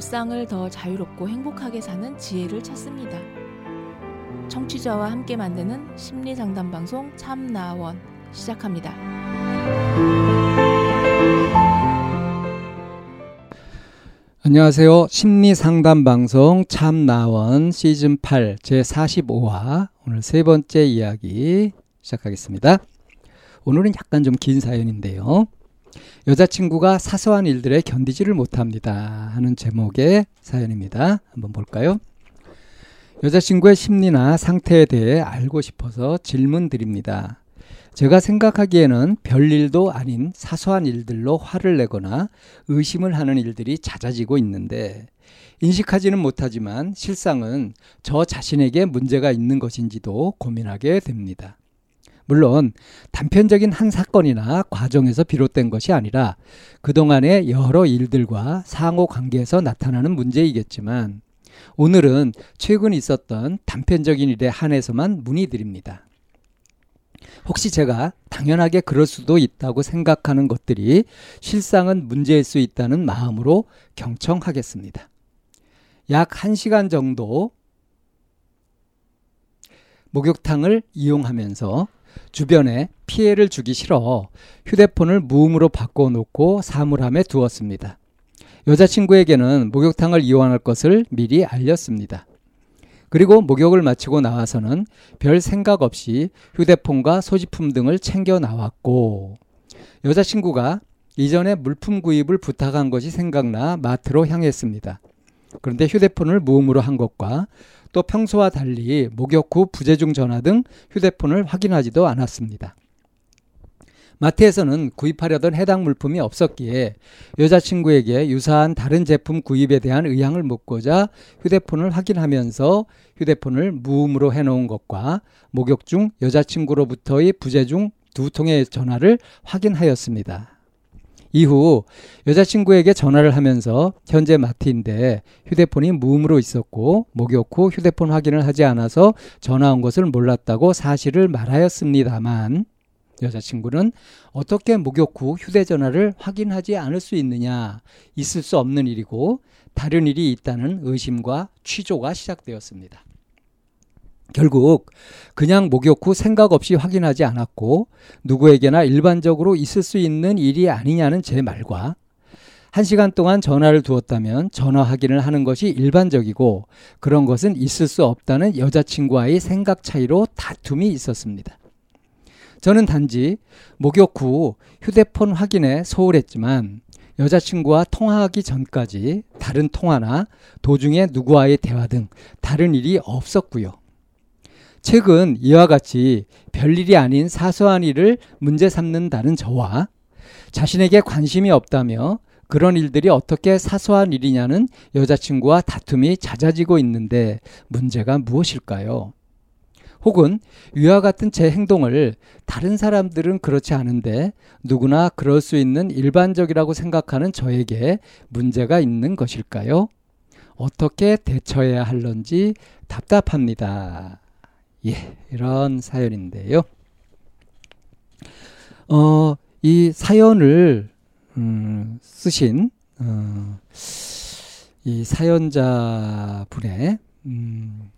일상을 더 자유롭고 행복하게 사는 지혜를 찾습니다. 청취자와 함께 만드는 심리 상담 방송 참나원 시작합니다. 안녕하세요. 심리 상담 방송 참나원 시즌 8 제 45화 오늘 세 번째 이야기 시작하겠습니다. 오늘은 약간 좀 긴 사연인데요. 여자친구가 사소한 일들에 견디지를 못합니다. 하는 제목의 사연입니다. 한번 볼까요? 여자친구의 심리나 상태에 대해 알고 싶어서 질문 드립니다. 제가 생각하기에는 별일도 아닌 사소한 일들로 화를 내거나 의심을 하는 일들이 잦아지고 있는데 인식하지는 못하지만 실상은 저 자신에게 문제가 있는 것인지도 고민하게 됩니다. 물론 단편적인 한 사건이나 과정에서 비롯된 것이 아니라 그동안의 여러 일들과 상호 관계에서 나타나는 문제이겠지만 오늘은 최근 있었던 단편적인 일에 한해서만 문의드립니다. 혹시 제가 당연하게 그럴 수도 있다고 생각하는 것들이 실상은 문제일 수 있다는 마음으로 경청하겠습니다. 약 1시간 정도 목욕탕을 이용하면서 주변에 피해를 주기 싫어 휴대폰을 무음으로 바꿔놓고 사물함에 두었습니다. 여자친구에게는 목욕탕을 이용할 것을 미리 알렸습니다. 그리고 목욕을 마치고 나와서는 별 생각 없이 휴대폰과 소지품 등을 챙겨 나왔고 여자친구가 이전에 물품 구입을 부탁한 것이 생각나 마트로 향했습니다. 그런데 휴대폰을 무음으로 한 것과 또 평소와 달리 목욕 후 부재중 전화 등 휴대폰을 확인하지도 않았습니다. 마트에서는 구입하려던 해당 물품이 없었기에 여자친구에게 유사한 다른 제품 구입에 대한 의향을 묻고자 휴대폰을 확인하면서 휴대폰을 무음으로 해놓은 것과 목욕 중 여자친구로부터의 부재 중 두 통의 전화를 확인하였습니다. 이후 여자친구에게 전화를 하면서 현재 마트인데 휴대폰이 무음으로 있었고 목욕 후 휴대폰 확인을 하지 않아서 전화 온 것을 몰랐다고 사실을 말하였습니다만 여자친구는 어떻게 목욕 후 휴대전화를 확인하지 않을 수 있느냐 있을 수 없는 일이고 다른 일이 있다는 의심과 취조가 시작되었습니다. 결국 그냥 목욕 후 생각 없이 확인하지 않았고 누구에게나 일반적으로 있을 수 있는 일이 아니냐는 제 말과 한 시간 동안 전화를 두었다면 전화 확인을 하는 것이 일반적이고 그런 것은 있을 수 없다는 여자친구와의 생각 차이로 다툼이 있었습니다. 저는 단지 목욕 후 휴대폰 확인에 소홀했지만 여자친구와 통화하기 전까지 다른 통화나 도중에 누구와의 대화 등 다른 일이 없었고요. 최근 이와 같이 별일이 아닌 사소한 일을 문제 삼는다는 저와 자신에게 관심이 없다며 그런 일들이 어떻게 사소한 일이냐는 여자친구와 다툼이 잦아지고 있는데 문제가 무엇일까요? 혹은 위와 같은 제 행동을 다른 사람들은 그렇지 않은데 누구나 그럴 수 있는 일반적이라고 생각하는 저에게 문제가 있는 것일까요? 어떻게 대처해야 할런지 답답합니다. 예, 이런 사연인데요. 어, 이 사연을 음, 쓰신 어, 이 사연자 분의 음,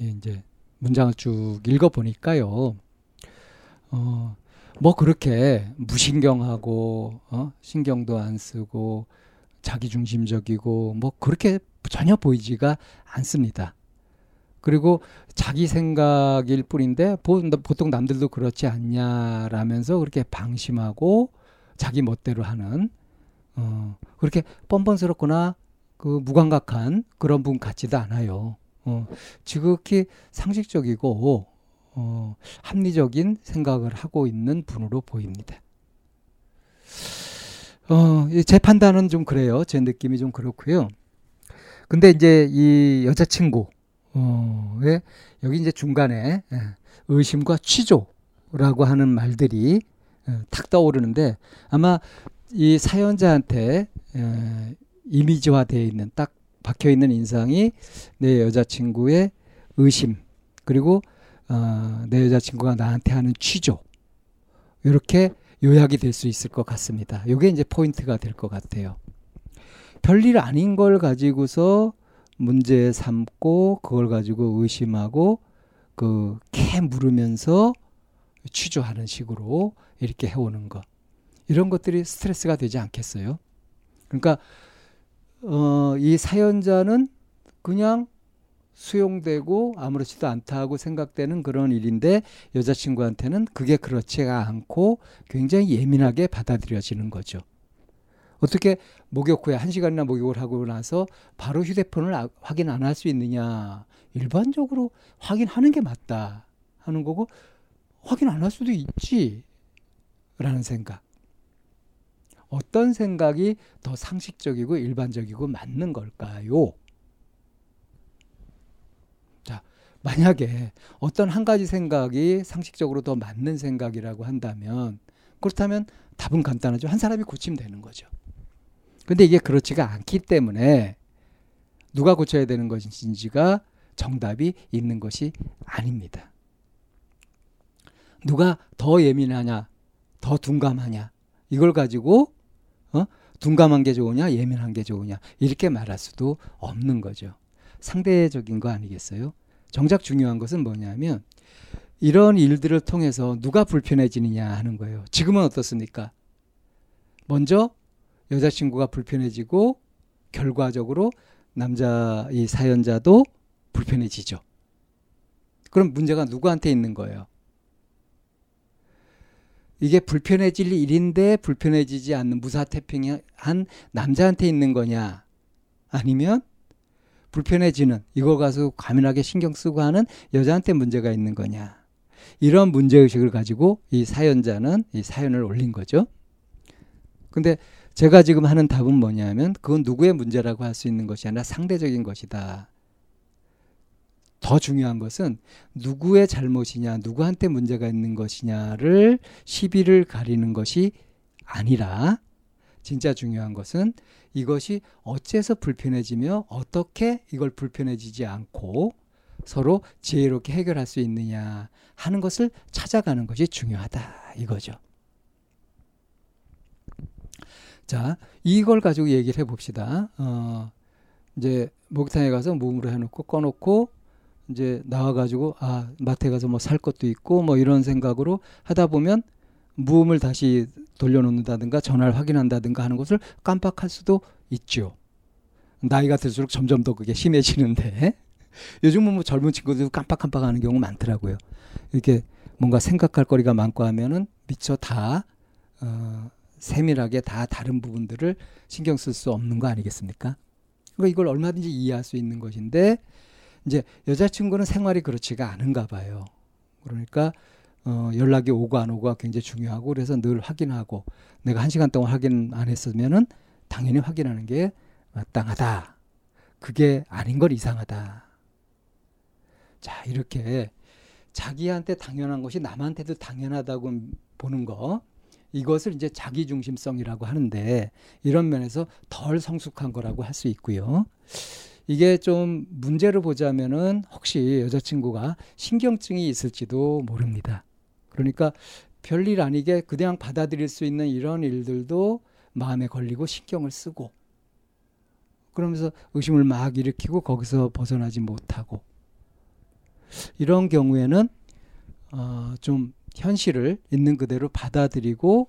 이제 문장을 쭉 읽어 보니까요. 어, 뭐 그렇게 무신경하고 어? 신경도 안 쓰고 자기중심적이고 뭐 그렇게 전혀 보이지가 않습니다. 그리고 자기 생각일 뿐인데 보통 남들도 그렇지 않냐라면서 그렇게 방심하고 자기 멋대로 하는 어 그렇게 뻔뻔스럽거나 그 무감각한 그런 분 같지도 않아요. 어 지극히 상식적이고 어 합리적인 생각을 하고 있는 분으로 보입니다. 어, 제 판단은 좀 그래요. 제 느낌이 좀 그렇고요. 근데 이제 이 여자친구 어, 왜 여기 이제 중간에 예, 의심과 취조라고 하는 말들이 예, 탁 떠오르는데 아마 이 사연자한테 예, 이미지화되어 있는 딱 박혀 있는 인상이 내 여자친구의 의심 그리고 어, 내 여자친구가 나한테 하는 취조 이렇게 요약이 될 수 있을 것 같습니다. 이게 이제 포인트가 될 것 같아요. 별일 아닌 걸 가지고서 문제 삼고 그걸 가지고 의심하고 그 캐 물으면서 취조하는 식으로 이렇게 해오는 것 이런 것들이 스트레스가 되지 않겠어요? 그러니까 어, 이 사연자는 그냥 수용되고 아무렇지도 않다고 생각되는 그런 일인데 여자친구한테는 그게 그렇지가 않고 굉장히 예민하게 받아들여지는 거죠. 어떻게 목욕 후에 한 시간이나 목욕을 하고 나서 바로 휴대폰을 아, 확인 안 할 수 있느냐. 일반적으로 확인하는 게 맞다 하는 거고 확인 안 할 수도 있지 라는 생각. 어떤 생각이 더 상식적이고 일반적이고 맞는 걸까요? 자, 만약에 어떤 한 가지 생각이 상식적으로 더 맞는 생각이라고 한다면 그렇다면 답은 간단하죠. 한 사람이 고치면 되는 거죠. 근데 이게 그렇지가 않기 때문에 누가 고쳐야 되는 것인지가 정답이 있는 것이 아닙니다. 누가 더 예민하냐, 더 둔감하냐, 이걸 가지고 어? 둔감한 게 좋으냐, 예민한 게 좋으냐 이렇게 말할 수도 없는 거죠. 상대적인 거 아니겠어요? 정작 중요한 것은 뭐냐면 이런 일들을 통해서 누가 불편해지느냐 하는 거예요. 지금은 어떻습니까? 먼저 여자친구가 불편해지고 결과적으로 남자 이 사연자도 불편해지죠. 그럼 문제가 누구한테 있는 거예요? 이게 불편해질 일인데 불편해지지 않는 무사태평한 남자한테 있는 거냐? 아니면 불편해지는 이걸 가서 과민하게 신경 쓰고 하는 여자한테 문제가 있는 거냐? 이런 문제 의식을 가지고 이 사연자는 이 사연을 올린 거죠. 근데 제가 지금 하는 답은 뭐냐면 그건 누구의 문제라고 할 수 있는 것이 아니라 상대적인 것이다. 더 중요한 것은 누구의 잘못이냐, 누구한테 문제가 있는 것이냐를 시비를 가리는 것이 아니라 진짜 중요한 것은 이것이 어째서 불편해지며 어떻게 이걸 불편해지지 않고 서로 지혜롭게 해결할 수 있느냐 하는 것을 찾아가는 것이 중요하다 이거죠. 자, 이걸 가지고 얘기를 해봅시다. 어, 이제 목욕탕에 가서 몸으로 해놓고 꺼놓고 이제 나와가지고 아 마트에 가서 뭐 살 것도 있고 뭐 이런 생각으로 하다 보면 무음을 다시 돌려놓는다든가 전화를 확인한다든가 하는 것을 깜빡할 수도 있죠. 나이가 들수록 점점 더 그게 심해지는데 요즘은 뭐 젊은 친구들도 깜빡깜빡하는 경우 많더라고요. 이렇게 뭔가 생각할 거리가 많고 하면은 미처 다 어, 세밀하게 다 다른 부분들을 신경 쓸 수 없는 거 아니겠습니까? 그러니까 이걸 얼마든지 이해할 수 있는 것인데 이제 여자친구는 생활이 그렇지가 않은가 봐요. 그러니까 어, 연락이 오고 안 오고가 굉장히 중요하고 그래서 늘 확인하고 내가 한 시간 동안 확인 안 했으면은 당연히 확인하는 게 마땅하다. 그게 아닌 걸 이상하다. 자, 이렇게 자기한테 당연한 것이 남한테도 당연하다고 보는 거 이것을 이제 자기 중심성이라고 하는데 이런 면에서 덜 성숙한 거라고 할 수 있고요. 이게 좀 문제를 보자면은 혹시 여자친구가 신경증이 있을지도 모릅니다. 그러니까 별일 아니게 그냥 받아들일 수 있는 이런 일들도 마음에 걸리고 신경을 쓰고 그러면서 의심을 막 일으키고 거기서 벗어나지 못하고 이런 경우에는 어, 좀 현실을 있는 그대로 받아들이고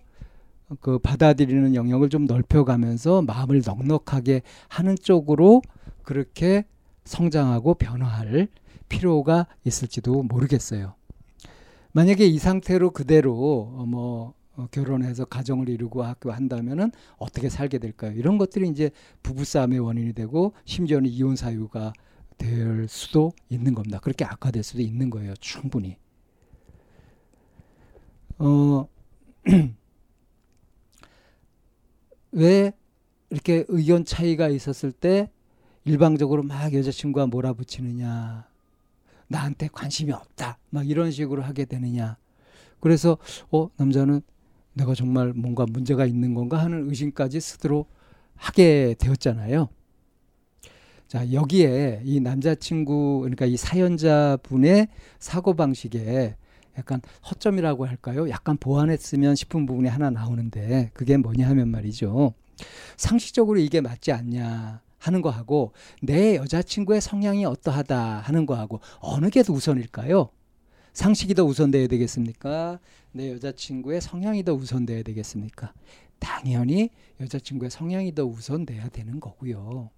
그 받아들이는 영역을 좀 넓혀가면서 마음을 넉넉하게 하는 쪽으로 그렇게 성장하고 변화할 필요가 있을지도 모르겠어요. 만약에 이 상태로 그대로 어, 뭐 어, 결혼해서 가정을 이루고 학교 한다면은 어떻게 살게 될까요? 이런 것들이 이제 부부싸움의 원인이 되고 심지어는 이혼 사유가 될 수도 있는 겁니다. 그렇게 악화될 수도 있는 거예요. 충분히. 어, 왜 이렇게 의견 차이가 있었을 때 일방적으로 막 여자친구가 몰아붙이느냐. 나한테 관심이 없다. 막 이런 식으로 하게 되느냐. 그래서, 어, 남자는 내가 정말 뭔가 문제가 있는 건가 하는 의심까지 스스로 하게 되었잖아요. 자, 여기에 이 남자친구, 그러니까 이 사연자분의 사고방식에 약간 허점이라고 할까요? 약간 보완했으면 싶은 부분이 하나 나오는데 그게 뭐냐 하면 말이죠. 상식적으로 이게 맞지 않냐 하는 거하고 내 여자친구의 성향이 어떠하다 하는 거하고 어느 게 더 우선일까요? 상식이 더 우선돼야 되겠습니까? 내 여자친구의 성향이 더 우선돼야 되겠습니까? 당연히 여자친구의 성향이 더 우선돼야 되는 거고요.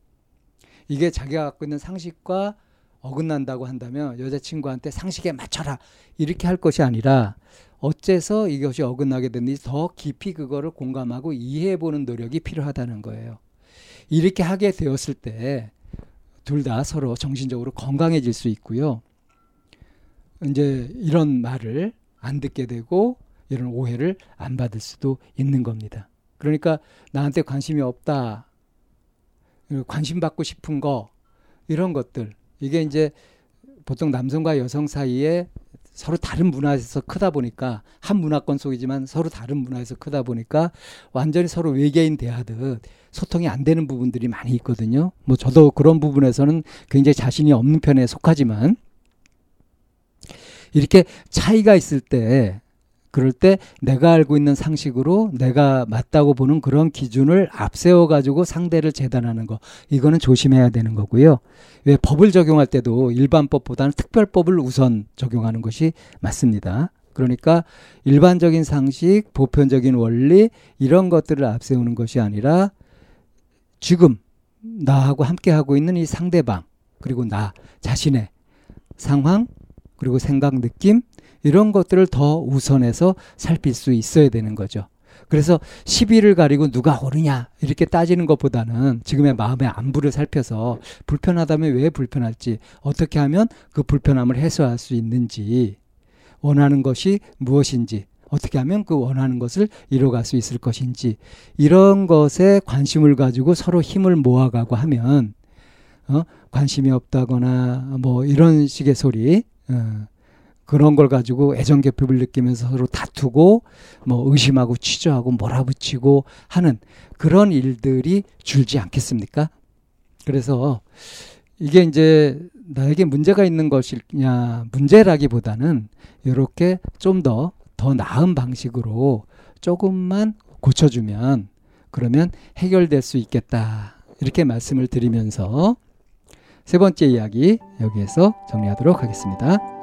이게 자기가 갖고 있는 상식과 어긋난다고 한다면 여자친구한테 상식에 맞춰라 이렇게 할 것이 아니라 어째서 이것이 어긋나게 됐는지 더 깊이 그거를 공감하고 이해해 보는 노력이 필요하다는 거예요. 이렇게 하게 되었을 때 둘 다 서로 정신적으로 건강해질 수 있고요. 이제 이런 말을 안 듣게 되고 이런 오해를 안 받을 수도 있는 겁니다. 그러니까 나한테 관심이 없다. 관심 받고 싶은 거 이런 것들 이게 이제 보통 남성과 여성 사이에 서로 다른 문화에서 크다 보니까 한 문화권 속이지만 서로 다른 문화에서 크다 보니까 완전히 서로 외계인 대하듯 소통이 안 되는 부분들이 많이 있거든요. 뭐 저도 그런 부분에서는 굉장히 자신이 없는 편에 속하지만 이렇게 차이가 있을 때 그럴 때 내가 알고 있는 상식으로 내가 맞다고 보는 그런 기준을 앞세워 가지고 상대를 재단하는 거 이거는 조심해야 되는 거고요. 왜 법을 적용할 때도 일반법보다는 특별법을 우선 적용하는 것이 맞습니다. 그러니까 일반적인 상식, 보편적인 원리 이런 것들을 앞세우는 것이 아니라 지금 나하고 함께 하고 있는 이 상대방 그리고 나 자신의 상황 그리고 생각 느낌 이런 것들을 더 우선해서 살필 수 있어야 되는 거죠. 그래서 시비를 가리고 누가 옳으냐 이렇게 따지는 것보다는 지금의 마음의 안부를 살펴서 불편하다면 왜 불편할지 어떻게 하면 그 불편함을 해소할 수 있는지 원하는 것이 무엇인지 어떻게 하면 그 원하는 것을 이뤄갈 수 있을 것인지 이런 것에 관심을 가지고 서로 힘을 모아가고 하면 어? 관심이 없다거나 뭐 이런 식의 소리 어, 그런 걸 가지고 애정 결핍을 느끼면서 서로 다투고 뭐 의심하고 취조하고 몰아붙이고 하는 그런 일들이 줄지 않겠습니까? 그래서 이게 이제 나에게 문제가 있는 것이냐 문제라기보다는 이렇게 좀 더더 더 나은 방식으로 조금만 고쳐주면 그러면 해결될 수 있겠다 이렇게 말씀을 드리면서 세 번째 이야기 여기에서 정리하도록 하겠습니다.